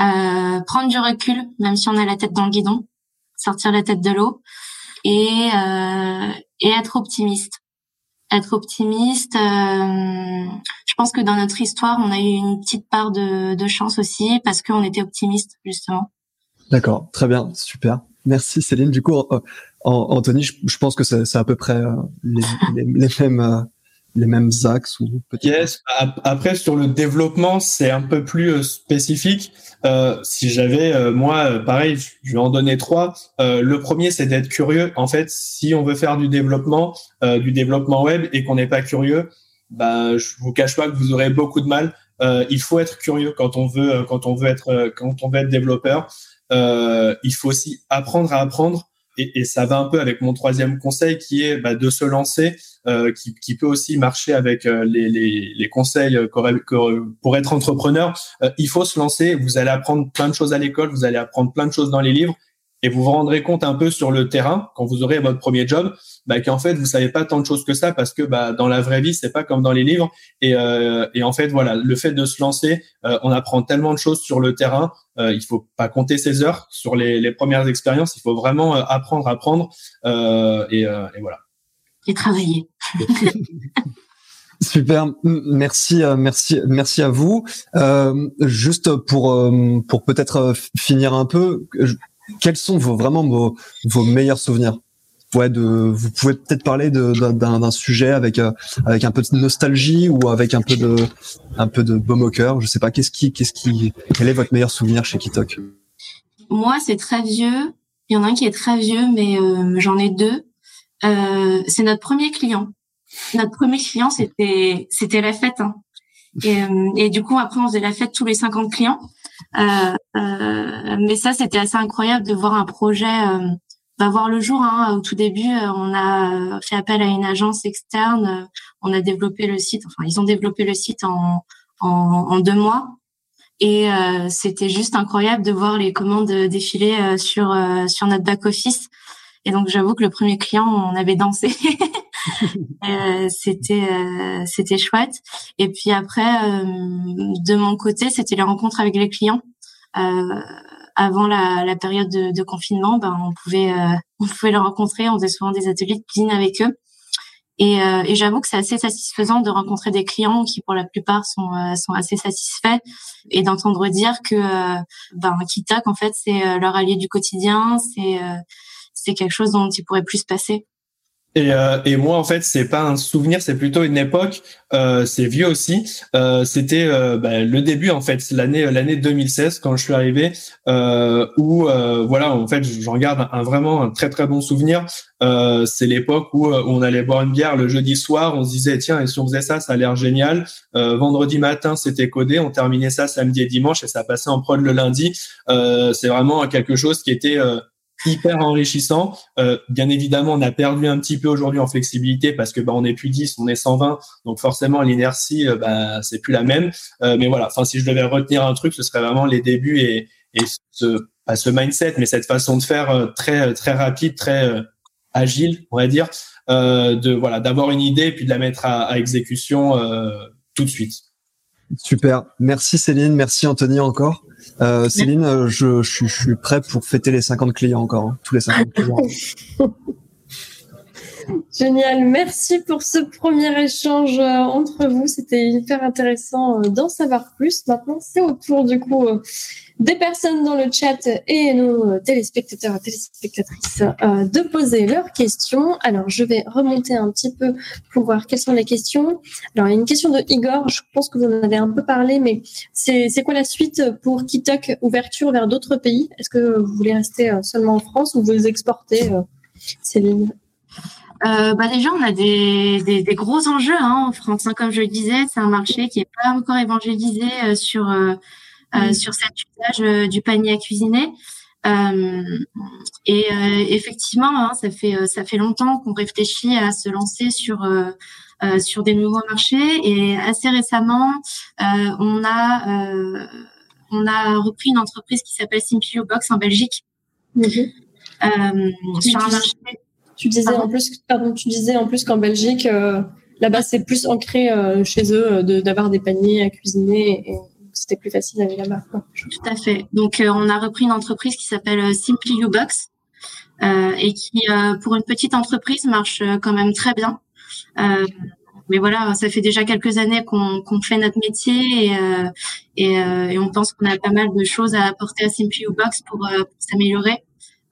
Euh, prendre du recul, même si on a la tête dans le guidon, sortir la tête de l'eau et euh, et être optimiste. Être optimiste. Euh, je pense que dans notre histoire, on a eu une petite part de, de chance aussi parce qu'on était optimiste justement. D'accord, très bien, super. Merci Céline. Du coup, euh, Anthony, je, pense que c'est à peu près euh, les, les, les mêmes les mêmes axes ou Yes. Après sur le développement, c'est un peu plus euh, spécifique. Euh, si j'avais euh, moi, pareil, je vais en donner trois. le premier, c'est d'être curieux. En fait, si on veut faire du développement, du développement web et qu'on n'est pas curieux, ben je vous cache pas que vous aurez beaucoup de mal. il faut être curieux quand on veut quand on veut être quand on veut être développeur. il faut aussi apprendre à apprendre et, et, ça va un peu avec mon troisième conseil qui est bah, de se lancer, euh, qui, peut aussi marcher avec euh, les, conseils pour être entrepreneur. Euh, il faut se lancer. Vous allez apprendre plein de choses à l'école, vous allez apprendre plein de choses dans les livres, et vous vous rendrez compte un peu sur le terrain quand vous aurez votre premier job bah, qu'en fait vous savez pas tant de choses que ça parce que bah, dans la vraie vie c'est pas comme dans les livres. Et, euh, et en fait voilà le fait de se lancer euh, on apprend tellement de choses sur le terrain euh, il faut pas compter ses heures. Sur les, les premières expériences il faut vraiment euh, apprendre apprendre euh, et, euh, et voilà. Et travailler. Super, merci, merci, merci à vous. Euh, juste pour pour peut-être finir un peu, quels sont vos, vraiment vos, vos meilleurs souvenirs? Ouais, de, vous pouvez peut-être parler d'un sujet avec euh, avec un peu de nostalgie ou avec un peu de un peu de baume au cœur. Je sais pas. Qu'est-ce qui qu'est-ce qui quel est votre meilleur souvenir chez Kitok Moi, c'est très vieux. Il y en a un qui est très vieux, mais euh, j'en ai deux. Euh, c'est notre premier client. Notre premier client, c'était c'était la fête. Hein. Et, euh, et, du coup, après, on faisait la fête tous les 50 clients. Euh, euh, mais ça, c'était assez incroyable de voir un projet euh, bah, voir le jour. Hein. Au tout début, euh, on a fait appel à une agence externe. On a développé le site. Enfin, ils ont développé le site en, en, en deux mois. Et euh, c'était juste incroyable de voir les commandes défiler sur sur notre back office. Et donc j'avoue que le premier client, on avait dansé. euh, c'était euh, c'était chouette. Et puis après, euh, de mon côté, c'était les rencontres avec les clients. Euh, avant la, la période de, de, confinement, ben on pouvait on pouvait les rencontrer. On faisait souvent des ateliers de cuisine avec eux. Et, et j'avoue que c'est assez satisfaisant de rencontrer des clients qui, pour la plupart, sont sont assez satisfaits et d'entendre dire que ben Kitak en fait c'est leur allié du quotidien, c'est c'est quelque chose dont il pourrait plus se passer. Et, euh, et, moi, en fait, c'est pas un souvenir, c'est plutôt une époque. Euh, c'est vieux aussi. Euh, C'était euh, bah, le début, en fait, l'année l'année 2016 quand je suis arrivé, euh, où euh, voilà, en fait, j'en garde un, vraiment un très très bon souvenir. c'est l'époque où, où, on allait boire une bière le jeudi soir. On se disait tiens, et si on faisait ça, ça a l'air génial. vendredi matin, c'était codé. On terminait ça samedi et dimanche et ça passait en prod le lundi. c'est vraiment quelque chose qui était hyper enrichissant. Euh, bien évidemment, on a perdu un petit peu aujourd'hui en flexibilité parce que bah, on est plus 10, on est 120, donc forcément l'inertie, euh, bah, c'est plus la même. Euh, mais voilà, enfin si je devais retenir un truc, ce serait vraiment les débuts et, et ce, pas ce mindset, mais cette façon de faire euh, très très rapide, très agile, on va dire, de voilà, d'avoir une idée et puis de la mettre à exécution tout de suite. Super, merci Céline, merci Anthony encore. Euh, Céline, euh, je, suis prêt pour fêter les 50 clients encore, hein, tous les 50 clients. Génial, merci pour ce premier échange euh, entre vous. C'était hyper intéressant euh, d'en savoir plus. Maintenant, c'est au tour du coup euh, des personnes dans le chat et nos téléspectateurs et téléspectatrices de poser leurs questions. Alors, je vais remonter un petit peu pour voir quelles sont les questions. Alors, il y a une question de Igor. Je pense que vous en avez un peu parlé, mais c'est quoi la suite pour Kitok Ouverture vers d'autres pays? Est-ce que vous voulez rester seulement en France ou vous exportez, Céline euh, bah déjà, on a des, des, des gros enjeux hein, en France. Hein, comme je le disais, c'est un marché qui est pas encore évangélisé euh, sur euh, euh, mm. sur cet usage du panier à cuisiner. et effectivement, hein, ça fait ça fait longtemps qu'on réfléchit à se lancer sur sur des nouveaux marchés. Et assez récemment, on a on a repris une entreprise qui s'appelle Simply Box en Belgique. Mm-hmm. sur un marché tu disais en plus, pardon, tu disais en plus qu'en Belgique, euh, là-bas, c'est plus ancré euh, chez eux euh, d'avoir des paniers à cuisiner et c'était plus facile d'aller là-bas. Tout à fait. Donc, on a repris une entreprise qui s'appelle Simply You Box et qui, pour une petite entreprise, marche quand même très bien. mais voilà, ça fait déjà quelques années qu'on fait notre métier et, et, et on pense qu'on a pas mal de choses à apporter à Simply You Box pour, pour s'améliorer.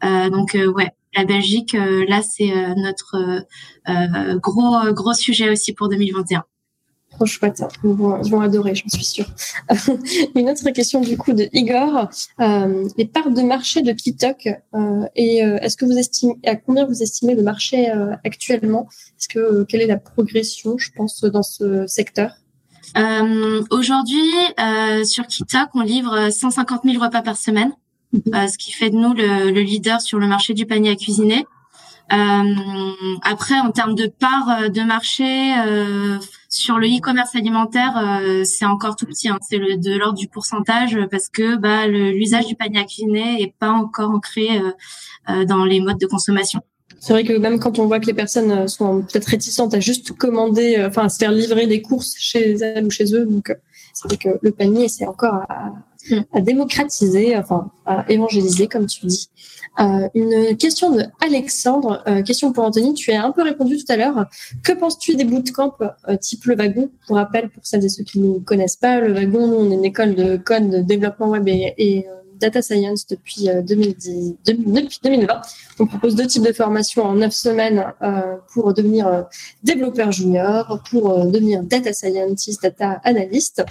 donc, ouais, la Belgique, euh, là, c'est euh, notre euh, gros gros sujet aussi pour 2021. Trop chouette, ils vont, adorer, j'en suis sûre. Une autre question du coup de Igor, les parts de marché de Kitok et est-ce que vous estimez à combien vous estimez le marché actuellement? Est-ce que quelle est la progression, je pense, dans ce secteur? Aujourd'hui, sur Kitok, on livre 150 000 repas par semaine. Euh, ce qui fait de nous le, le, leader sur le marché du panier à cuisiner. Euh, après, en termes de part euh, de marché sur le e-commerce alimentaire, c'est encore tout petit. Hein. C'est de l'ordre du pourcentage parce que bah, l'usage du panier à cuisiner est pas encore ancré dans les modes de consommation. C'est vrai que même quand on voit que les personnes sont peut-être réticentes à juste commander, enfin à se faire livrer des courses chez elles ou chez eux, donc c'est vrai que le panier c'est encore à, à démocratiser, enfin à évangéliser, comme tu dis. Euh, une question de Alexandre, euh, question pour Anthony. Tu as un peu répondu tout à l'heure. Que penses-tu des bootcamps euh, type le wagon? Pour rappel, pour celles et ceux qui ne connaissent pas, le wagon, on est une école de code, de développement web et, data science depuis 2010, depuis 2020. On propose deux types de formations en neuf semaines pour devenir développeur junior, pour devenir data scientist, data analyst.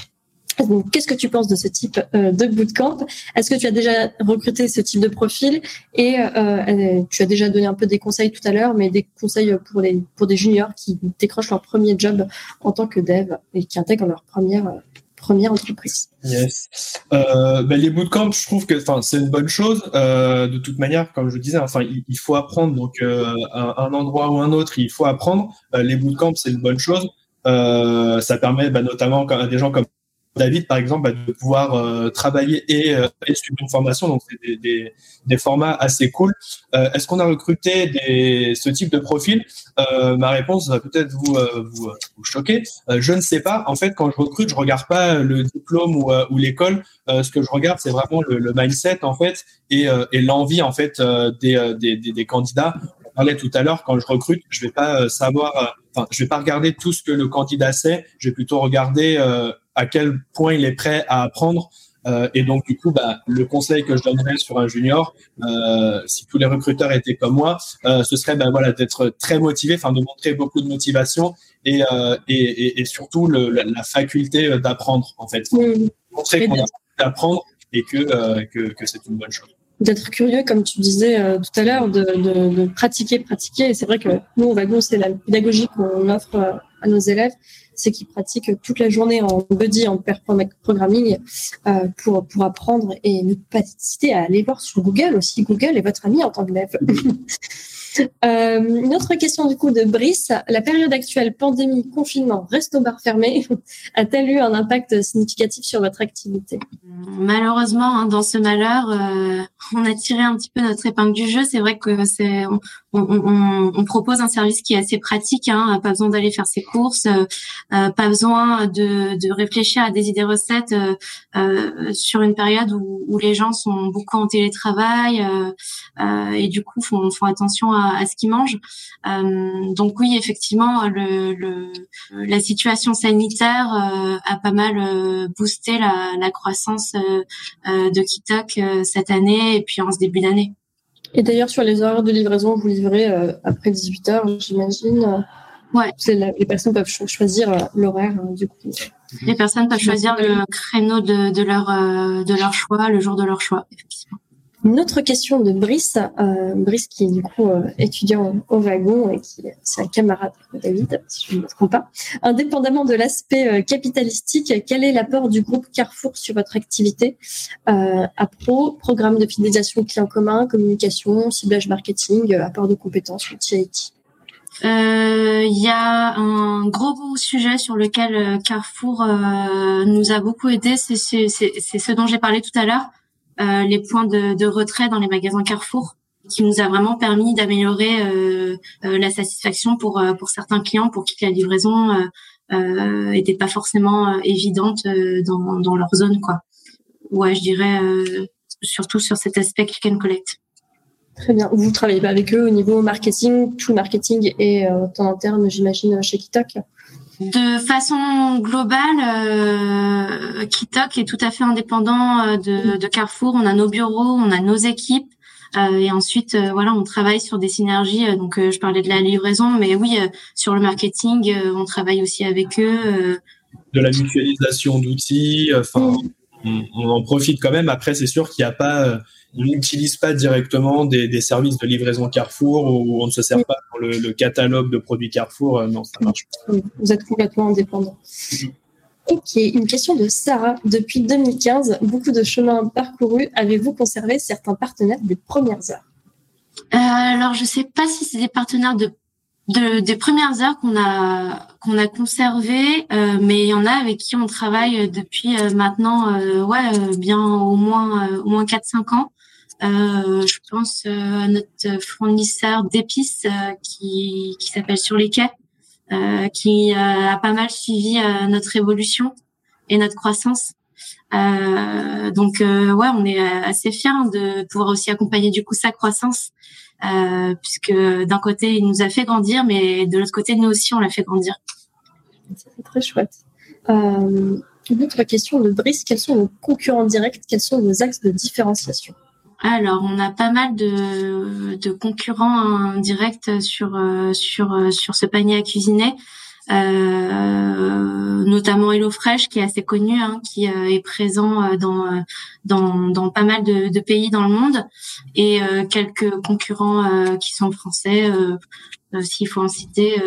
Qu'est-ce que tu penses de ce type euh, de bootcamp? Est-ce que tu as déjà recruté ce type de profil? Et euh, euh, tu as déjà donné un peu des conseils tout à l'heure, mais des conseils pour les pour des juniors qui décrochent leur premier job en tant que dev et qui intègrent leur première première entreprise? Yes. ben, les bootcamps, je trouve que c'est une bonne chose. de toute manière, comme je disais, enfin il, faut apprendre. Donc un, un, endroit ou un autre, il faut apprendre. les bootcamps, c'est une bonne chose. ça permet bah, notamment à des gens comme David, par exemple, de pouvoir euh, travailler euh, et, suivre une formation. Donc, c'est des, des, des, formats assez cool. Euh, Est-ce qu'on a recruté des, ce type de profil? Euh, Ma réponse va peut-être vous, vous, vous, choquer. je ne sais pas. En fait, quand je recrute, je regarde pas le diplôme ou, ou l'école. ce que je regarde, c'est vraiment le, le, mindset, en fait, et, et l'envie, en fait, des, des, candidats. On parlait tout à l'heure, quand je recrute, je vais pas savoir... Enfin, je vais pas regarder tout ce que le candidat sait. Je vais plutôt regarder à quel point il est prêt à apprendre. Euh, et donc, du coup, bah, le conseil que je donnerais sur un junior, euh, si tous les recruteurs étaient comme moi, euh, ce serait bah, voilà, d'être très motivé, enfin de montrer beaucoup de motivation et, euh, et, et, surtout le, la, faculté d'apprendre, en fait. Montrer qu'on a d'apprendre et que, euh, que, que c'est une bonne chose d'être curieux, comme tu disais tout à l'heure, de, de, de, pratiquer, pratiquer. Et c'est vrai que nous, au wagon, c'est la pédagogie qu'on offre à nos élèves c'est qu'ils pratiquent toute la journée en buddy, en pair programming, euh, pour, pour apprendre et ne pas hésiter à aller voir sur Google aussi. Google est votre ami en tant qu'élève. Euh, une autre question du coup de Brice. La période actuelle, pandémie, confinement, resto-bar fermé, a-t-elle eu un impact significatif sur votre activité? Malheureusement, hein, dans ce malheur, euh, on a tiré un petit peu notre épingle du jeu. C'est vrai que c'est on, on, on, propose un service qui est assez pratique. Hein, pas besoin d'aller faire ses courses, euh, euh pas besoin de, de, réfléchir à des idées recettes euh, sur une période où, où, les gens sont beaucoup en télétravail et du coup font, font attention à à, ce qu'ils mangent. donc oui, effectivement, le, le la situation sanitaire a pas mal boosté la, la croissance de Kitok cette année et puis en ce début d'année. Et d'ailleurs, sur les horaires de livraison, vous livrez après 18 heures, j'imagine. Ouais. les personnes peuvent choisir euh, l'horaire hein, du coup. Les personnes peuvent choisir le créneau de, de leur euh, de leur choix, le jour de leur choix, effectivement. Une autre question de Brice, euh, Brice qui est du coup euh, étudiant au wagon et qui c'est un camarade de David, si je ne me trompe pas. Indépendamment de l'aspect capitalistique, quel est l'apport du groupe Carrefour sur votre activité euh, à pro, programme de fidélisation client commun, communication, ciblage marketing, apport de compétences, outils IT euh, il y a un gros, sujet sur lequel euh, Carrefour euh, nous a beaucoup aidé, c'est ce dont j'ai parlé tout à l'heure, les points de, retrait dans les magasins Carrefour, qui nous a vraiment permis d'améliorer la satisfaction pour pour certains clients, pour qui la livraison n'était pas forcément évidente dans, dans leur zone, quoi. Ouais, je dirais surtout sur cet aspect click and collect. Très bien. Vous travaillez pas avec eux au niveau marketing, tout marketing et euh, en interne, j'imagine, chez Kitok de façon globale, euh, Kitok est tout à fait indépendant euh, de, de, Carrefour. On a nos bureaux, on a nos équipes, euh, et ensuite, euh, voilà, on travaille sur des synergies. donc, je parlais de la livraison, mais oui, sur le marketing, on travaille aussi avec eux. de la mutualisation d'outils. Enfin, on, on, en profite quand même. Après, c'est sûr qu'il n'y a pas on n'utilise pas directement des, services de livraison Carrefour ou on ne se sert pas dans le, catalogue de produits Carrefour. Euh, non, ça marche pas. Vous êtes complètement indépendant. Ok, une question de Sarah. Depuis 2015, beaucoup de chemins parcourus. Avez-vous conservé certains partenaires des premières heures? Euh, Alors, je ne sais pas si c'est des partenaires de, des premières heures qu'on a qu'on a conservé, euh, mais il y en a avec qui on travaille depuis maintenant, ouais, bien au moins au moins 4-5 ans. Euh, je pense euh, à notre fournisseur d'épices euh, qui, qui s'appelle Sur les quais, qui a pas mal suivi notre évolution et notre croissance. Euh, donc ouais, on est assez fiers de pouvoir aussi accompagner du coup sa croissance, euh, puisque d'un côté il nous a fait grandir, mais de l'autre côté nous aussi on l'a fait grandir. C'est très chouette. Euh, une autre question de Brice quels sont vos concurrents directs? Quels sont vos axes de différenciation? Alors, on a pas mal de, de concurrents directs sur euh, sur euh, sur ce panier à cuisiner, euh, notamment HelloFresh qui est assez connu, hein, qui est présent dans dans dans pas mal de, de pays dans le monde, et quelques concurrents qui sont français, s'il faut en citer,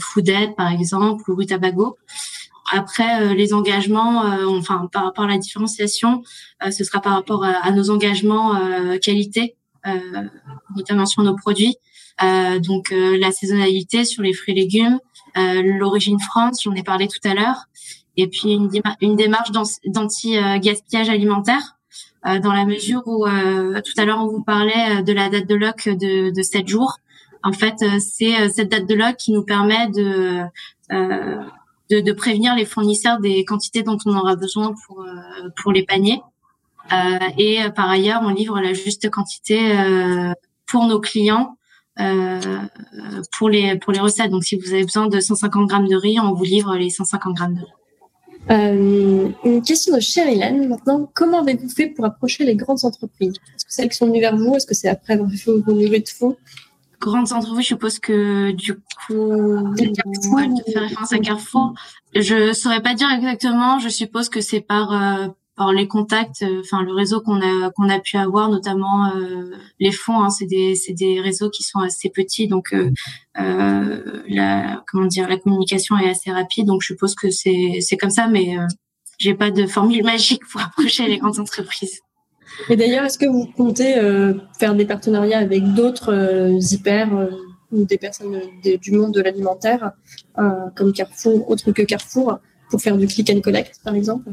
Fooded par exemple ou Rutabago. Après, euh, les engagements, euh, enfin par rapport à la différenciation, euh, ce sera par rapport à, nos engagements qualité, notamment sur nos produits. donc la saisonnalité sur les fruits et légumes, l'origine France, j'en ai parlé tout à l'heure, et puis une, démarche d'anti-gaspillage alimentaire, dans la mesure où tout à l'heure on vous parlait de la date de lock de, de 7 jours. En fait, c'est cette date de lock qui nous permet de de, de, prévenir les fournisseurs des quantités dont on aura besoin pour euh, pour les paniers. Euh, et euh, par ailleurs, on livre la juste quantité pour nos clients pour les pour les recettes. Donc, si vous avez besoin de 150 grammes de riz, on vous livre les 150 grammes de riz. Euh, une question de Sherilyn maintenant. Comment avez-vous fait pour approcher les grandes entreprises? Est-ce que c'est elles qui sont venues vers vous Est-ce que c'est après avoir fait vos levées de fonds? Grandes entreprises, je suppose que du coup, tu fais référence à Carrefour. Je saurais pas dire exactement. Je suppose que c'est par euh, par les contacts, euh, enfin le réseau qu'on a qu'on a pu avoir, notamment euh, les fonds. Hein, c'est des c'est des réseaux qui sont assez petits, donc la comment dire la communication est assez rapide. Donc je suppose que c'est c'est comme ça, mais j'ai pas de formule magique pour approcher les grandes entreprises. Et d'ailleurs, est-ce que vous comptez euh, faire des partenariats avec d'autres euh, hyper euh, ou des personnes du monde de l'alimentaire, comme Carrefour, autre que Carrefour, pour faire du click and collect, par exemple?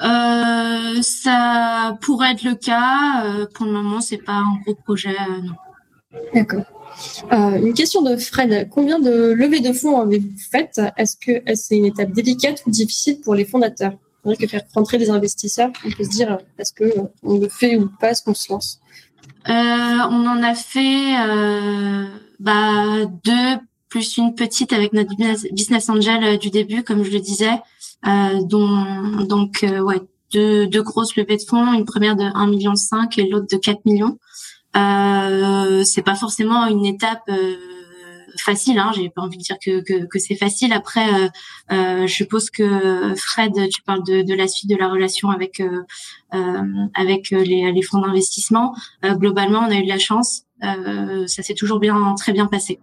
Ça pourrait être le cas. pour le moment, c'est pas un gros projet, non. D'accord. une question de Fred. Combien de levées de fonds avez-vous faites? Est-ce que c'est une étape délicate ou difficile pour les fondateurs? Vrai que faire rentrer des investisseurs, on peut se dire est-ce que on le fait ou pas, est-ce qu'on se lance? On en a fait bah, deux plus une petite avec notre business angel du début, comme je le disais, dont donc ouais deux, deux grosses levées de fonds, une première de 1,5 million et l'autre de 4 millions. Euh, c'est pas forcément une étape euh, facile. Hein, J'ai pas envie de dire que, que, que c'est facile. Après, euh, euh, je suppose que Fred, tu parles de, de la suite de la relation avec euh, euh avec les, les fonds d'investissement. globalement, on a eu de la chance. ça s'est toujours bien très bien passé.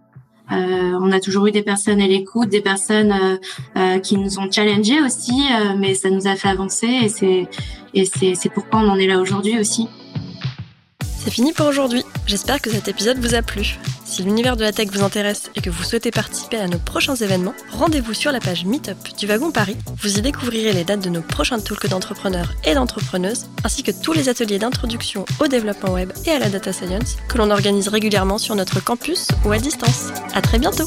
Euh, on a toujours eu des personnes à l'écoute, des personnes euh, euh, qui nous ont challengés aussi, mais ça nous a fait avancer et c'est pourquoi on en est là aujourd'hui aussi. C'est fini pour aujourd'hui. J'espère que cet épisode vous a plu. Si l'univers de la tech vous intéresse et que vous souhaitez participer à nos prochains événements, rendez-vous sur la page Meetup du Wagon Paris. Vous y découvrirez les dates de nos prochains talks d'entrepreneurs et d'entrepreneuses, ainsi que tous les ateliers d'introduction au développement web et à la data science que l'on organise régulièrement sur notre campus ou à distance. À très bientôt!